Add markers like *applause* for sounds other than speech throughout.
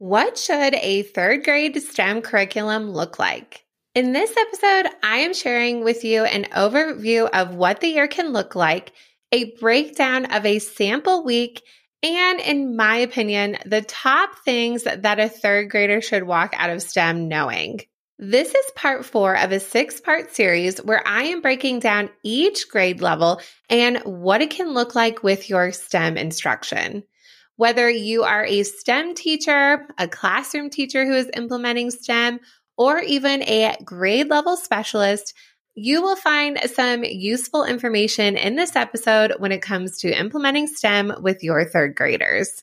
What should a third grade STEM curriculum look like? In this episode, I am sharing with you an overview of what the year can look like, a breakdown of a sample week, and in my opinion, the top things that a third grader should walk out of STEM knowing. This is part four of a six part series where I am breaking down each grade level and what it can look like with your STEM instruction. Whether you are a STEM teacher, a classroom teacher who is implementing STEM, or even a grade level specialist, you will find some useful information in this episode when it comes to implementing STEM with your third graders.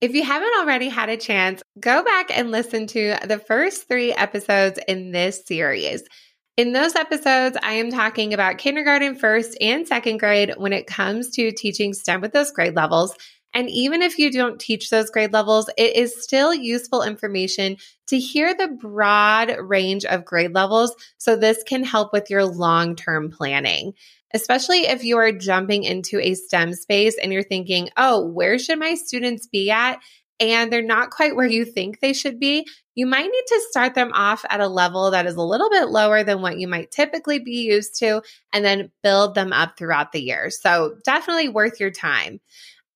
If you haven't already had a chance, go back and listen to the first three episodes in this series. In those episodes, I am talking about kindergarten, first, and second grade when it comes to teaching STEM with those grade levels. And even if you don't teach those grade levels, it is still useful information to hear the broad range of grade levels. So this can help with your long term planning especially if you are jumping into a STEM space and you're thinking, oh, where should my students be at? And they're not quite where you think they should be. You might need to start them off at a level that is a little bit lower than what you might typically be used to, and then build them up throughout the year. So, definitely worth your time.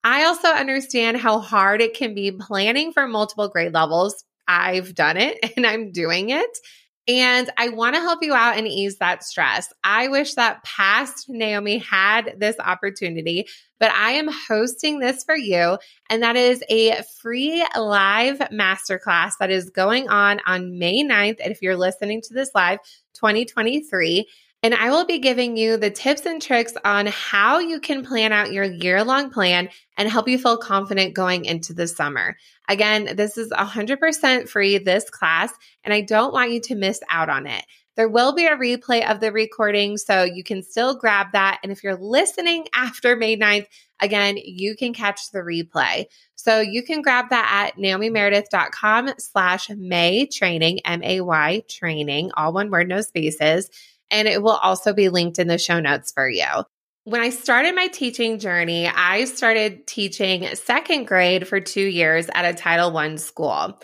I also understand how hard it can be planning for multiple grade levels. I've done it *laughs* and I'm doing it. And I want to help you out and ease that stress. I wish that past Naomi had this opportunity, but I am hosting this for you. And that is a free live masterclass that is going on on May 9th. And if you're listening to this live, 2023. And I will be giving you the tips and tricks on how you can plan out your year long plan and help you feel confident going into the summer. Again, this is 100% free, this class, and I don't want you to miss out on it. There will be a replay of the recording, so you can still grab that. And if you're listening after May 9th, again, you can catch the replay. So you can grab that at naomimeredith.com slash May training, M-A-Y training, all one word, no spaces and it will also be linked in the show notes for you. When I started my teaching journey, I started teaching second grade for two years at a Title I school.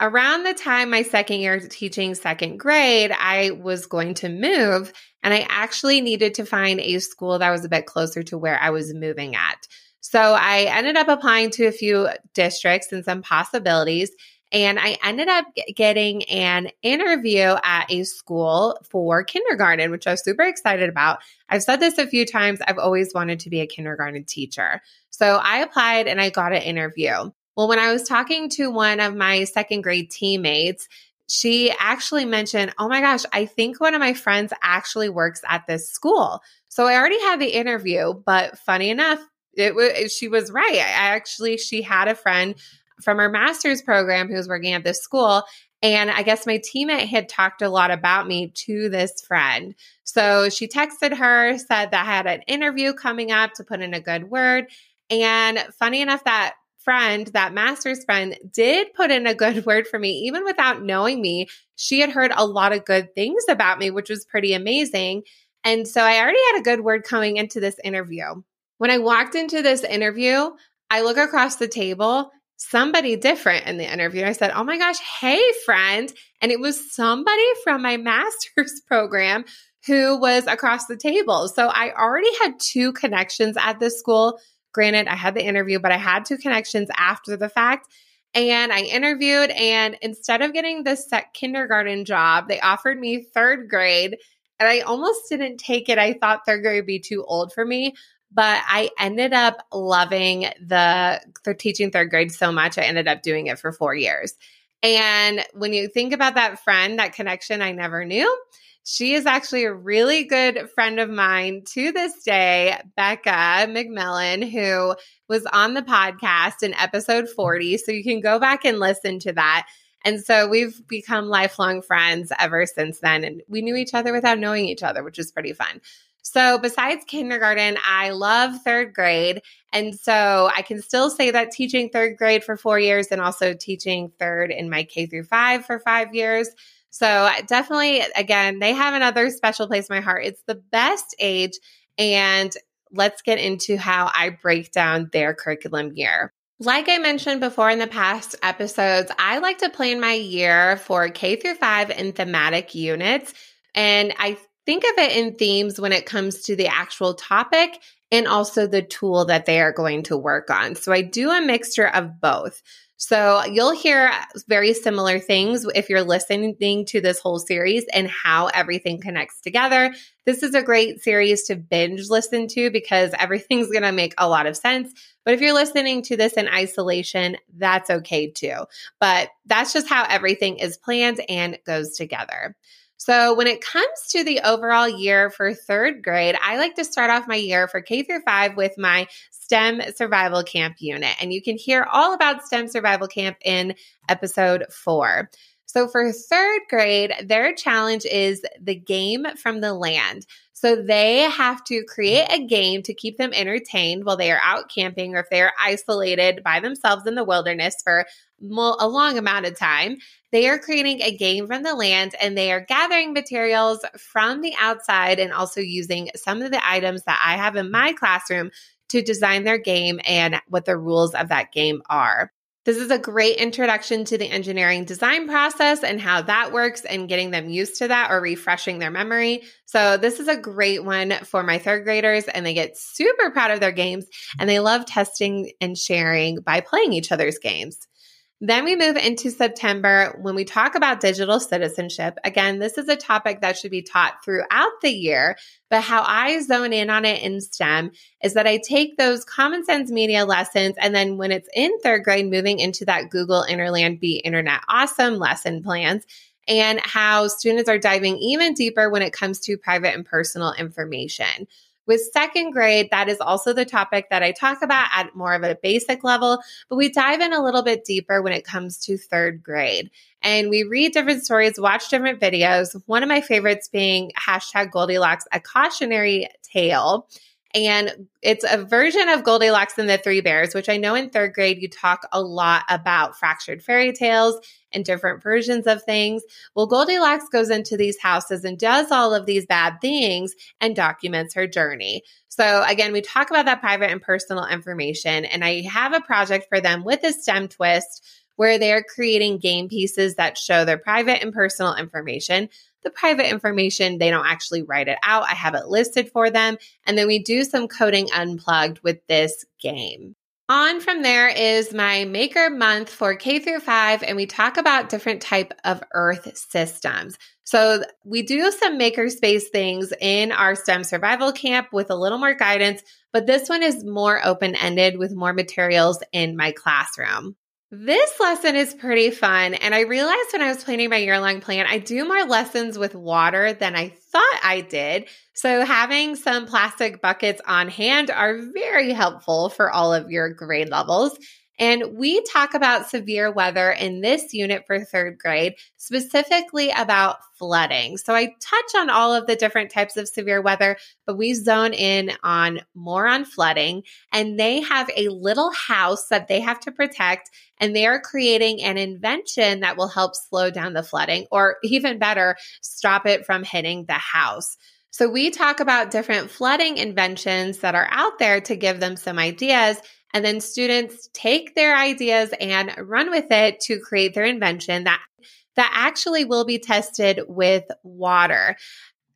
Around the time my second year teaching second grade, I was going to move and I actually needed to find a school that was a bit closer to where I was moving at. So I ended up applying to a few districts and some possibilities. And I ended up getting an interview at a school for kindergarten, which I was super excited about. I've said this a few times. I've always wanted to be a kindergarten teacher. So I applied and I got an interview. Well, when I was talking to one of my second grade teammates, she actually mentioned, Oh my gosh, I think one of my friends actually works at this school. So I already had the interview, but funny enough, it was she was right. I actually she had a friend from her master's program who was working at this school. And I guess my teammate had talked a lot about me to this friend. So she texted her, said that I had an interview coming up to put in a good word. And funny enough, that friend, that master's friend, did put in a good *laughs* word for me, even without knowing me. She had heard a lot of good things about me, which was pretty amazing. And so I already had a good word coming into this interview. When I walked into this interview, I look across the table somebody different in the interview. I said, Oh my gosh, hey, friend. And it was somebody from my *laughs* master's program who was across the table. So I already had two connections at this school. Granted, I had the interview, but I had two connections after the fact. And I interviewed, and instead of getting this kindergarten job, they offered me third grade. And I almost didn't take it. I thought third grade would be too old for me but I ended up loving the, the teaching third grade so much. I ended up doing it for four years. And when you think about that friend, that connection I never knew, she is actually a really good friend of mine to this day, Becca McMillan, who was on the podcast in episode 40. So you can go back and listen to that. And so we've become lifelong friends ever since then. And we knew each other without knowing each other, which is pretty fun. So, besides kindergarten, I love third grade. And so I can still say that teaching third grade for four years and also teaching third in my K through five for five years. So, definitely, again, they have another special place in my heart. It's the best age. And let's get into how I break down their curriculum year. Like I mentioned before in the past episodes, I like to plan my year for K through five in thematic units. And I think of it in themes when it comes to the actual topic and also the tool that they are going to work on. So I do a mixture of both. So you'll hear very similar things if you're listening to this whole series and how everything connects together. This is a great series to binge listen to because *laughs* everything's going to make a lot of sense. But if you're listening to this in isolation, that's okay too. But that's just how everything is planned and goes together. So, when it comes to the overall year for third grade, I like to start off my year for K through five with my STEM Survival Camp unit. And you can hear all about STEM Survival Camp in episode four. So, for third grade, their challenge is the game from the land. So, they have to create a game to keep them entertained while they are out camping or if they are isolated by themselves in the wilderness for a long amount of time. They are creating a game from the land and they are gathering materials from the outside and also using some of the items that I have in my classroom to design their game and what the rules of that game are. This is a great introduction to the engineering design process and how that works and getting them used to that or refreshing their memory. So, this is a great one for my third graders, and they get super proud of their games and they love testing and sharing by playing each other's games. Then we move into September when we talk about digital citizenship. Again, this is a topic that should be taught throughout the year, but how I zone in on it in STEM is that I take those common sense media lessons and then when it's in third grade, moving into that Google Interland Be Internet Awesome lesson plans and how students are diving even deeper when it comes to private and personal information. With second grade, that is also the topic that I talk about at more of a basic level, but we dive in a little bit deeper when it comes to third grade. And we read different stories, watch different videos. One of my favorites being hashtag Goldilocks, a cautionary tale. And it's a version of Goldilocks and the Three Bears, which I know in third grade you talk a lot about fractured fairy tales and different versions of things. Well, Goldilocks goes into these houses and does all of these bad things and documents her journey. So, again, we talk about that private and personal information. And I have a project for them with a STEM twist where they're creating game pieces that show their private and personal information the private information, they don't actually write it out. I have it listed for them. And then we do some coding unplugged with this game. On from there is my maker month for K through 5 and we talk about different type of earth systems. So we do some makerspace things in our STEM survival camp with a little more guidance, but this one is more open-ended with more materials in my classroom. This lesson is pretty fun. And I realized when I was planning my year long plan, I do more lessons with water than I thought I did. So having some plastic buckets on hand are very helpful for all of your grade levels. And we talk about severe weather in this unit for third grade, specifically about flooding. So I touch on all of the different types of severe weather, but we zone in on more on flooding. And they have a little house that they have to protect, and they are creating an invention that will help slow down the flooding, or even better, stop it from hitting the house. So, we talk about different flooding inventions that are out there to give them some ideas. And then students take their ideas and run with it to create their invention that that actually will be tested with water.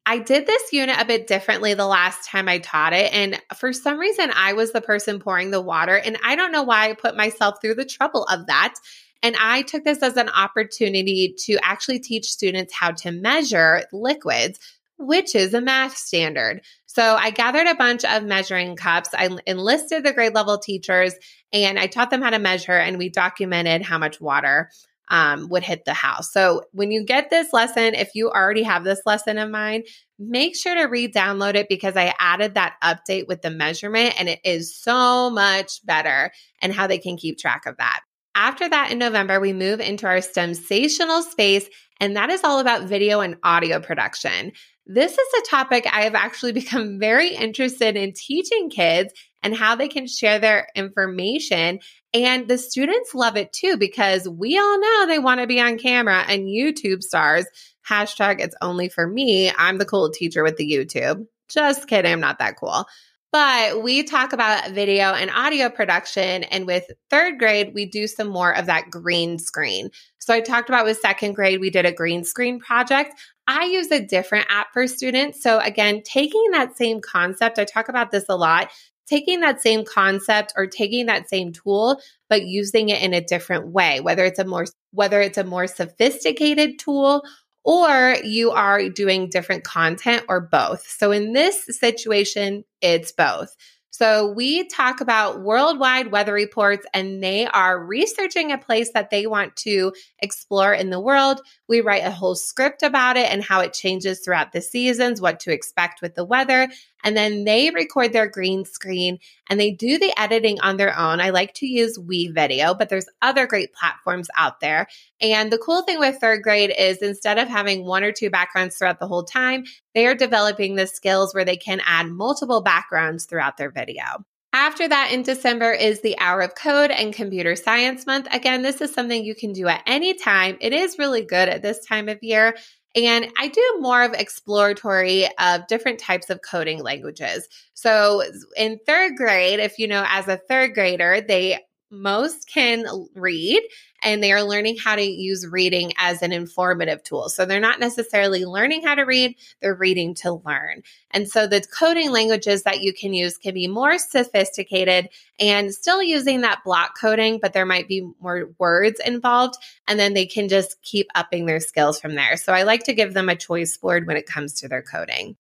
I did this unit a bit differently the last time I taught it. And for some reason, I was the person pouring the water. And I don't know why I put myself through the trouble of that. And I took this as an opportunity to actually teach students how to measure liquids, which is a math standard. So I gathered a bunch of measuring cups. I enlisted the grade level teachers and I taught them how to measure and we documented how much water um, would hit the house. So when you get this lesson, if you already have this lesson of mine, make sure to re download it because I added that update with the measurement and it is so much better and how they can keep track of that. After that, in November, we move into our sensational space, and that is all about video and audio production. This is a topic I have actually *laughs* become very interested in teaching kids and how they can share their information. And the students love it too, because we all know they want to be on camera and YouTube stars. Hashtag it's only for me. I'm the cool teacher with the YouTube. Just kidding. I'm not that cool. But we talk about video and audio production. And with third grade, we do some more of that green screen. So I talked about with second grade, we did a green screen project. I use a different app for students. So again, taking that same concept, I talk about this a lot, taking that same concept or taking that same tool, but using it in a different way, whether it's a more, whether it's a more sophisticated tool or you are doing different content or both. So in this situation, it's both. So we talk about worldwide weather reports and they are researching a place that they want to explore in the world. We write a whole script about it and how it changes throughout the seasons, what to expect with the weather. And then they record their green screen and they do the editing on their own. I like to use WeVideo, but there's other great platforms out there. And the cool thing with third grade is instead of having one or two backgrounds throughout the whole time, they are developing the skills where they can add multiple backgrounds throughout their video. After that, in December is the Hour of Code and Computer Science Month. Again, this is something you can do at any time. It is really good at this time of year. And I do more of exploratory of different types of coding languages. So in third grade, if you know, as a third grader, they most can read and they are learning how to use reading as an informative tool. So they're not necessarily learning how to read, they're reading to learn. And so the coding languages that you can use can be more sophisticated and still using that block coding, but there might be more words involved. And then they can just keep upping their skills from there. So I like to give them a choice board when it comes to their coding.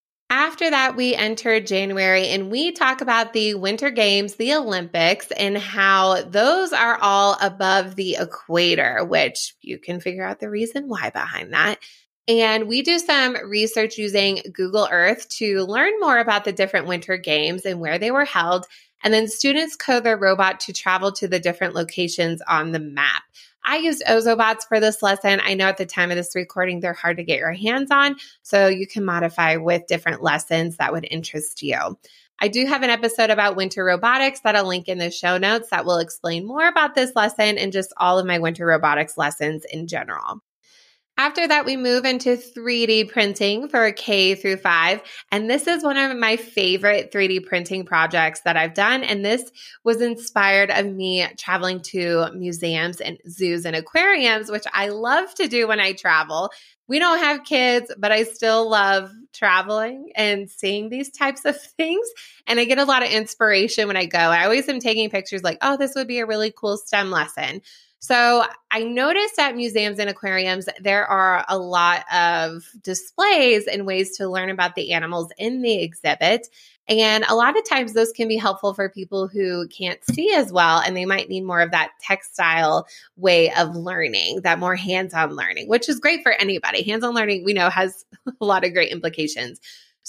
After that, we enter January and we talk about the Winter Games, the Olympics, and how those are all above the equator, which you can figure out the reason why behind that. And we do some research using Google Earth to learn more about the different Winter Games and where they were held. And then students code their robot to travel to the different locations on the map. I used Ozobots for this lesson. I know at the time of this recording, they're hard to get your hands on, so you can modify with different lessons that would interest you. I do have an episode about winter robotics that I'll link in the show notes that will explain more about this lesson and just all of my winter robotics lessons in general. After that, we move into 3D printing for K through five. And this is one of my favorite 3D printing projects that I've done. And this was inspired of me traveling to museums and zoos and aquariums, which I love to do when I travel. We don't have kids, but I still love traveling and seeing these types of *laughs* things. And I get a lot of inspiration when I go. I always am taking pictures like, oh, this would be a really cool STEM lesson. So I noticed at museums and aquariums, there are a lot of displays and ways to learn about the animals in the exhibit. And a lot of times those can be helpful for people who can't see as well, and they might need more of that textile way of learning, that more hands on learning, which is great for anybody. Hands on learning, we know, has *laughs* a lot of great implications.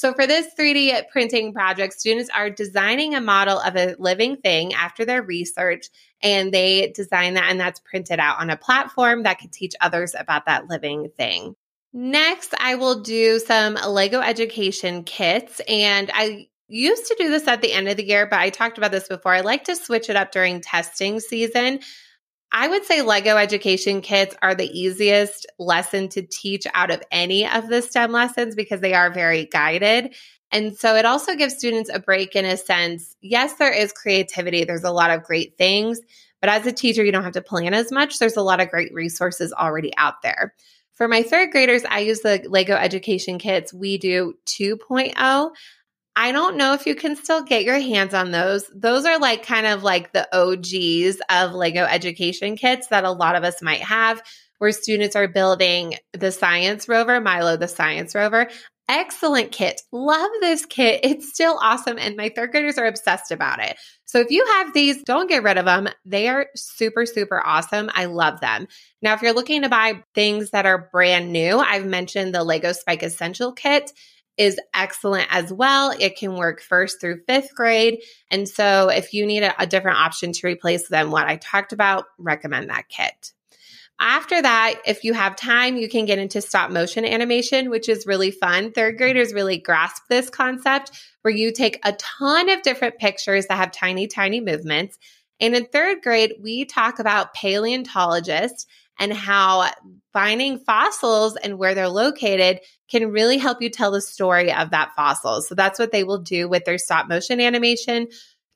So, for this 3D printing project, students are designing a model of a living thing after their research, and they design that, and that's printed out on a platform that could teach others about that living thing. Next, I will do some Lego education kits, and I used to do this at the end of the year, but I talked about this before. I like to switch it up during testing season. I would say Lego education kits are the easiest lesson to teach out of any of the STEM lessons because they are very guided. And so it also gives students a break in a sense. Yes, there is creativity, there's a lot of great things, but as a teacher, you don't have to plan as much. There's a lot of great resources already out there. For my third graders, I use the Lego education kits. WeDo 2.0. I don't know if you can still get your hands on those. Those are like kind of like the OGs of Lego education kits that a lot of us might have, where students are building the science rover, Milo the science rover. Excellent kit. Love this kit. It's still awesome. And my third graders are obsessed about it. So if you have these, don't get rid of them. They are super, super awesome. I love them. Now, if you're looking to buy things that are brand new, I've mentioned the Lego Spike Essential Kit is excellent as well. It can work first through fifth grade. And so if you need a, a different option to replace than what I talked about, recommend that kit. After that, if you have time, you can get into stop motion animation, which is really fun. Third graders really grasp this concept where you take a ton of different pictures that have tiny, tiny movements. And in third grade, we talk about paleontologists and how finding fossils and where they're located can really help you tell the story of that fossil. So that's what they will do with their stop motion animation.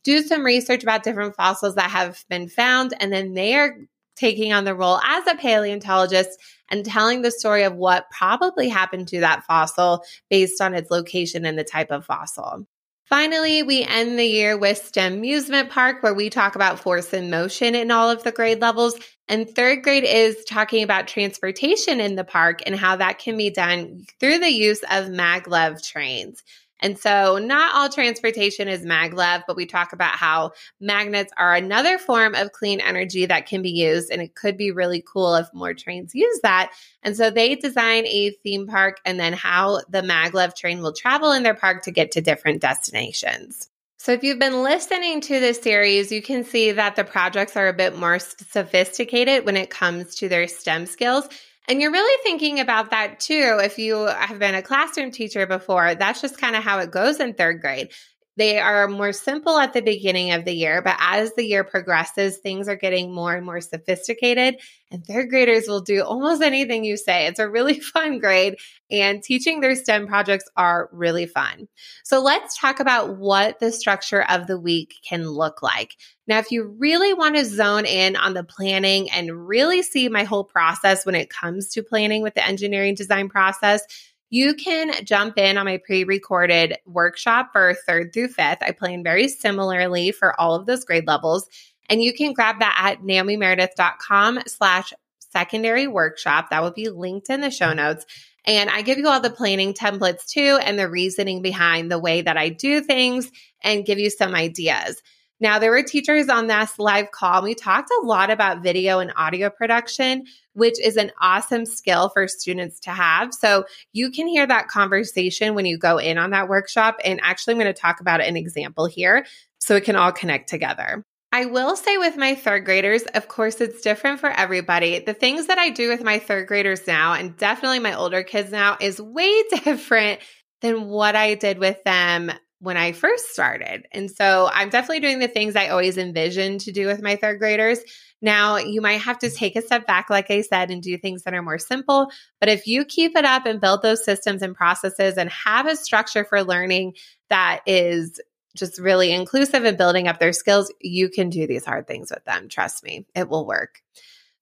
Do some research about different fossils that have been found, and then they are taking on the role as a paleontologist and telling the story of what probably happened to that fossil based on its location and the type of fossil. Finally, we end the year with STEM Amusement Park, where we talk about force and motion in all of the grade levels. And third grade is talking about transportation in the park and how that can be done through the use of maglev trains. And so, not all transportation is maglev, but we talk about how magnets are another form of clean energy that can be used. And it could be really cool if more trains use that. And so, they design a theme park and then how the maglev train will travel in their park to get to different destinations. So, if you've been listening to this series, you can see that the projects are a bit more sophisticated when it comes to their STEM skills. And you're really thinking about that too. If you have been a classroom teacher before, that's just kind of how it goes in third grade. They are more simple at the beginning of the year, but as the year progresses, things are getting more and more sophisticated. And third graders will do almost anything you say. It's a really *laughs* fun grade, and teaching their STEM projects are really fun. So let's talk about what the structure of the week can look like. Now, if you really want to zone in on the planning and really see my whole process when it comes to planning with the engineering design process, you can jump in on my pre-recorded workshop for third through fifth. I plan very similarly for all of those grade levels. And you can grab that at naomimeredith.com slash secondary workshop. That will be linked in the show notes. And I give you all the planning templates too and the reasoning behind the way that I do things and give you some ideas. Now, there were teachers on this live call. We talked a lot about video and audio production, which is an awesome skill for students to have. So you can hear that conversation when you go in on that workshop. And actually, I'm going to talk about an example here so it can all connect together. I will say with my third graders, of course, it's different for everybody. The things that I do with my third graders now, and definitely my older kids now, is way *laughs* different than what I did with them when I first started. And so I'm definitely doing the things I always envisioned to do with my third graders. Now, you might have to take a step back, like I said, and do things that are more simple. But if you keep it up and build those systems and processes and have a structure for learning that is just really inclusive and building up their skills, you can do these hard things with them. Trust me, it will work.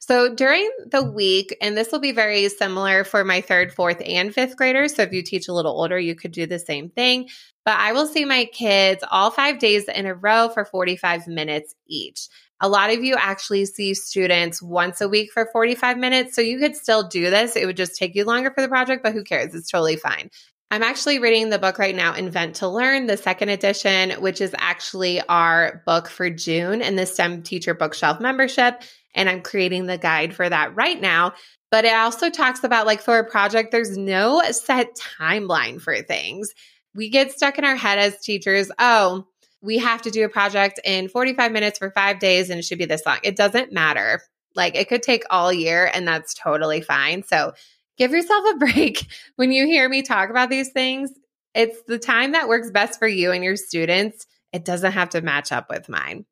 So during the week, and this will be very similar for my third, fourth, and fifth graders. So if you teach a little older, you could do the same thing. But I will see my kids all five days in a row for 45 minutes each. A lot of you actually see students once a week for 45 minutes. So you could still do this. It would just take you longer for the project, but who cares? It's totally fine. I'm actually reading the book right now, Invent to Learn, the second edition, which is actually our book for June in the STEM Teacher Bookshelf membership and I'm creating the guide for that right now. But it also talks about like for a project, there's no set timeline for things. We get stuck in our head as teachers, oh, we have to do a project in 45 minutes for five days and it should be this long. It doesn't matter. Like it could take all year and that's totally fine. So give yourself a *laughs* break when you hear me talk about these things. It's the time that works best for you and your students. It doesn't have to match up with mine.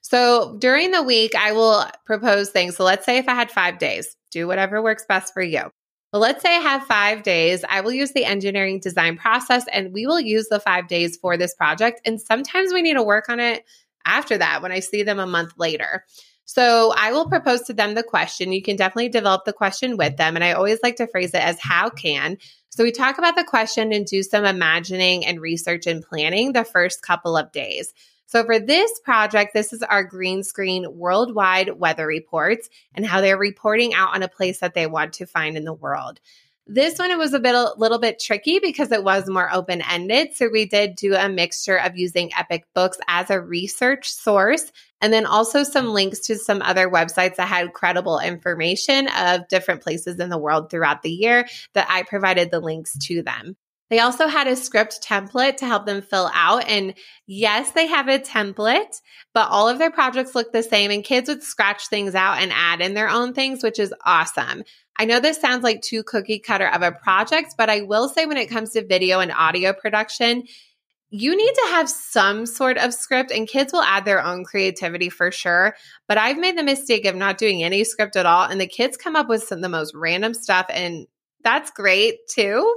So during the week, I will propose things. So let's say if I had five days, do whatever works best for you. Well, let's say I have five days. I will use the engineering design process and we will use the five days for this project. And sometimes we need to work on it after that when I see them a month later. So I will propose to them the question. You can definitely develop the question with them. And I always like to phrase it as how can. So we talk about the question and do some imagining and research and planning the first couple of days. So for this project, this is our green screen worldwide weather reports and how they're reporting out on a place that they want to find in the world. This one it was a bit a little bit tricky because it was more open ended. So we did do a mixture of using Epic Books as a research source and then also some links to some other websites that had credible information of different places in the world throughout the year that I provided the links to them. They also had a script template to help them fill out. And yes, they have a template, but all of their projects look the same and kids would scratch things out and add in their own things, which is awesome. I know this sounds like too cookie cutter of a project, but I will say when it comes to video and audio production, you need to have some sort of script and kids will add their own creativity for sure. But I've made the mistake of not doing any script at all. And the kids come up with some of the most random stuff. And that's great too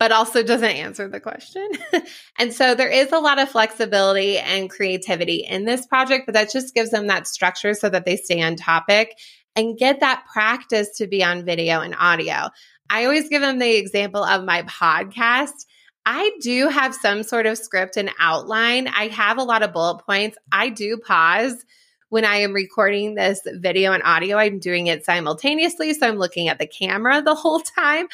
but also doesn't answer the question. *laughs* and so there is a lot of flexibility and creativity in this project, but that just gives them that structure so that they stay on topic and get that practice to be on video and audio. I always give them the example of my podcast. I do have some sort of script and outline. I have a lot of bullet points. I do pause when I am recording this video and audio. I'm doing it simultaneously. So I'm looking at the camera the whole *laughs* time.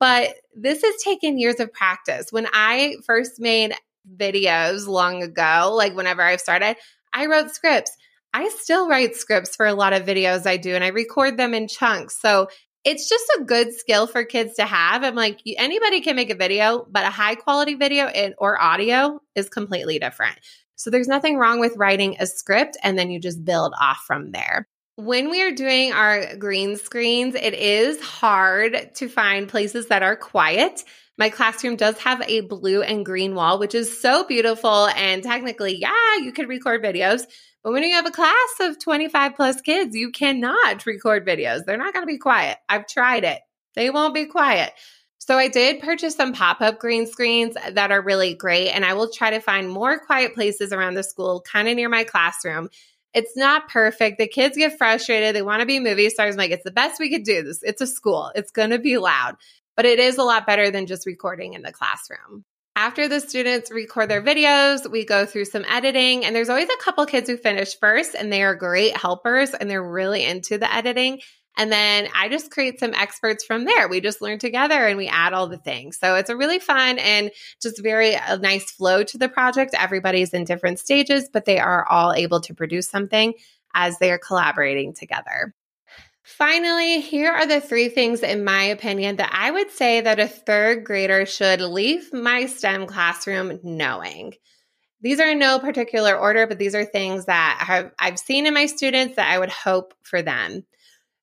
But this has taken years of practice. When I first made videos long ago, like whenever I've started, I wrote scripts. I still write scripts for a lot of videos I do and I record them in chunks. So it's just a good skill for kids to have. I'm like, anybody can make a video, but a high quality video and, or audio is completely different. So there's nothing wrong with writing a script and then you just build off from there. When we are doing our green screens, it is hard to find places that are quiet. My classroom does have a blue and green wall, which is so beautiful. And technically, yeah, you could record videos. But when you have a class of 25 plus kids, you cannot record videos. They're not going to be quiet. I've tried it, they won't be quiet. So I did purchase some pop up green screens that are really great. And I will try to find more quiet places around the school, kind of near my classroom it's not perfect. The kids get frustrated. They want to be movie stars. I'm like, it's the best we could do. This it's a school. It's to be loud, but it is a lot better than just recording in the classroom. After the students record their videos, we go through some editing, and there's always a couple kids who finish first, and they are great helpers and they're really into the editing. And then I just create some experts from there. We just learn together and we add all the things. So it's a really fun and just very a nice flow to the project. Everybody's in different stages, but they are all able to produce something as they are collaborating together. Finally, here are the three things, in my opinion, that I would say that a third grader should leave my STEM classroom knowing. These are in no particular order, but these are things that have, I've seen in my students that I would hope for them.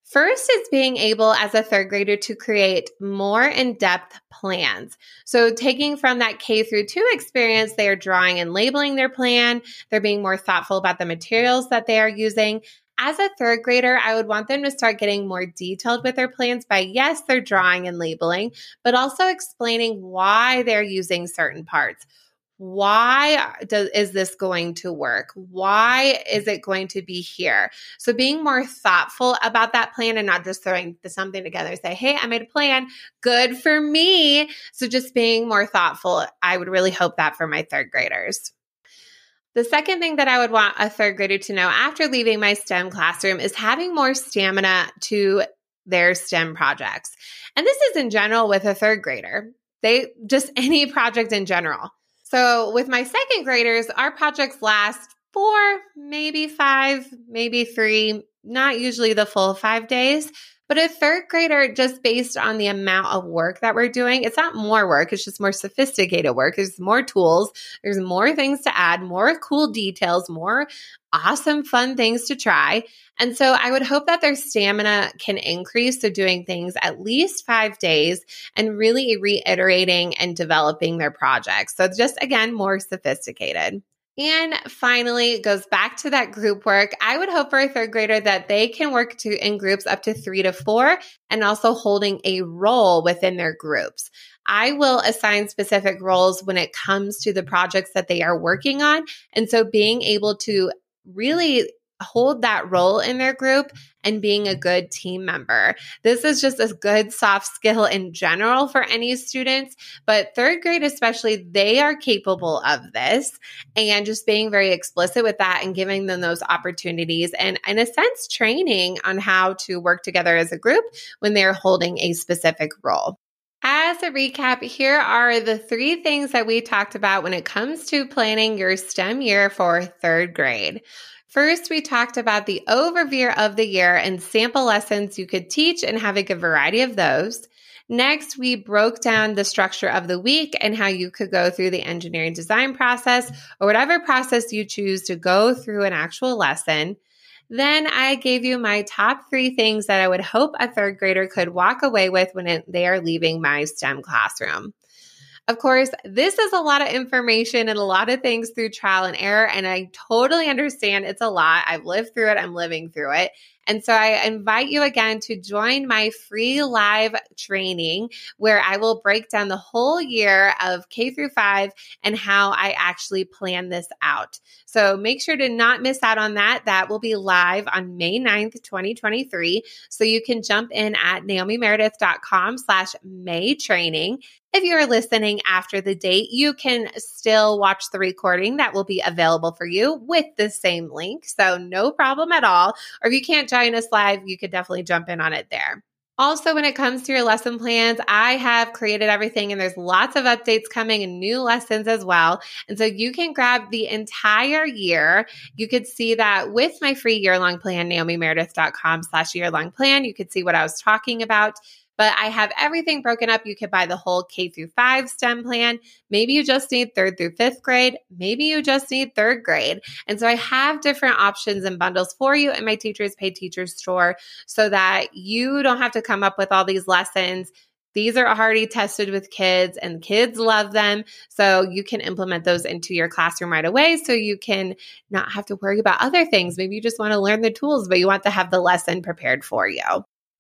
First is being able as a third grader to create more in depth plans. So, taking from that K through two experience, they are drawing and labeling their plan. They're being more thoughtful about the materials that they are using. As a third grader, I would want them to start getting more detailed with their plans by, yes, they're drawing and labeling, but also explaining why they're using certain parts why does is this going to work why is it going to be here so being more thoughtful about that plan and not just throwing something together say hey i made a plan good for me so just being more thoughtful i would really hope that for my third graders the second thing that I would want a third grader to know after leaving my STEM classroom is having more stamina to their STEM projects. And this is in general with a third grader. They just *laughs* any project in general. So with my second graders, our projects last four, maybe five, maybe three, not usually the full five days. But a third grader, just based on the amount of work that we're doing, it's not more work, it's just more sophisticated work. There's more tools, there's more things to add, more cool details, more awesome, fun things to try. And so I would hope that their stamina can increase. So doing things at least five days and really reiterating and developing their projects. So just again, more sophisticated. And finally, it goes back to that group work. I would hope for a third grader that they can work to in groups up to three to four and also holding a role within their groups. I will assign specific roles when it comes to the projects that they are working on. And so being able to really hold that role in their group and being a good team member. This is just a good soft skill in general for any students, but third grade especially, they are capable of this and just being very explicit with that and giving them those opportunities and in a sense training on how to work together as a group when they're holding a specific role. As a recap, here are the three things that we talked about when it comes to planning your STEM year for third grade. First, we talked about the overview of the year and sample lessons you could teach and have a variety of those. Next, we broke down the structure of the week and how you could go through the engineering design process or whatever process you choose to go through an actual lesson. Then I gave you my top three things that I would hope a third grader could walk away with when it, they are leaving my STEM classroom. Of course, this is a lot of information and a lot of things through trial and error. And I totally understand it's a lot. I've lived through it, I'm living through it. And so I invite you again to join my free live training where I will break down the whole year of K through five and how I actually plan this out. So make sure to not miss out on that. That will be live on May 9th, 2023. So you can jump in at naomimeredith.com slash May training. If you're listening after the date, you can still watch the recording that will be available for you with the same link. So no problem at all. Or if you can't join us live, you could definitely jump in on it there. Also, when it comes to your lesson plans, I have created everything and there's lots of updates coming and new lessons as well. And so you can grab the entire year. You could see that with my free year long plan, naomimeredith.com slash year long plan. You could see what I was talking about but I have everything broken up. You could buy the whole K through five STEM plan. Maybe you just need third through fifth grade. Maybe you just need third grade. And so I have different options and bundles for you in my Teachers Pay Teachers store so that you don't have to come up with all these lessons. These are already tested with kids and kids love them. So you can implement those into your classroom right away so you can not have to worry about other things. Maybe you just want to learn the tools, but you want to have the lesson prepared for you.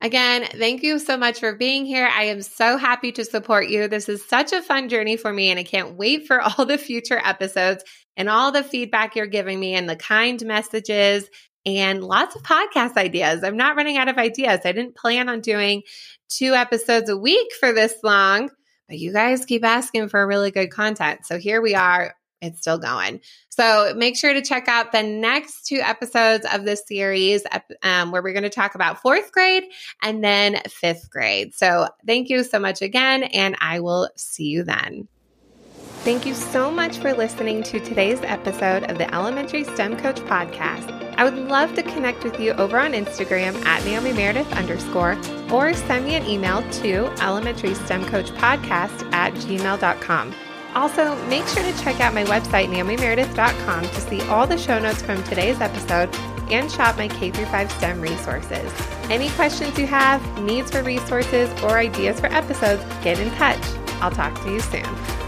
Again, thank you so much for being here. I am so happy to support you. This is such a fun journey for me, and I can't wait for *laughs* all the future episodes and all the feedback you're giving me and the kind messages and lots of podcast ideas. I'm not running out of ideas. I didn't plan on doing two episodes a week for this long, but you guys keep asking for really good content. So here we are it's still going. So make sure to check out the next two episodes of this series um, where we're going to talk about fourth grade and then fifth grade. So thank you so much again, and I will see you then. Thank you so much for listening to today's episode of the Elementary STEM Coach Podcast. I would love to connect with you over on Instagram at Naomi Meredith underscore or send me an email to elementary STEM Coach Podcast at gmail.com. Also, make sure to check out my website, naomimeredith.com, to see all the show notes from today's episode and shop my K 5 STEM resources. Any questions you have, needs for resources, or ideas for episodes, get in touch. I'll talk to you soon.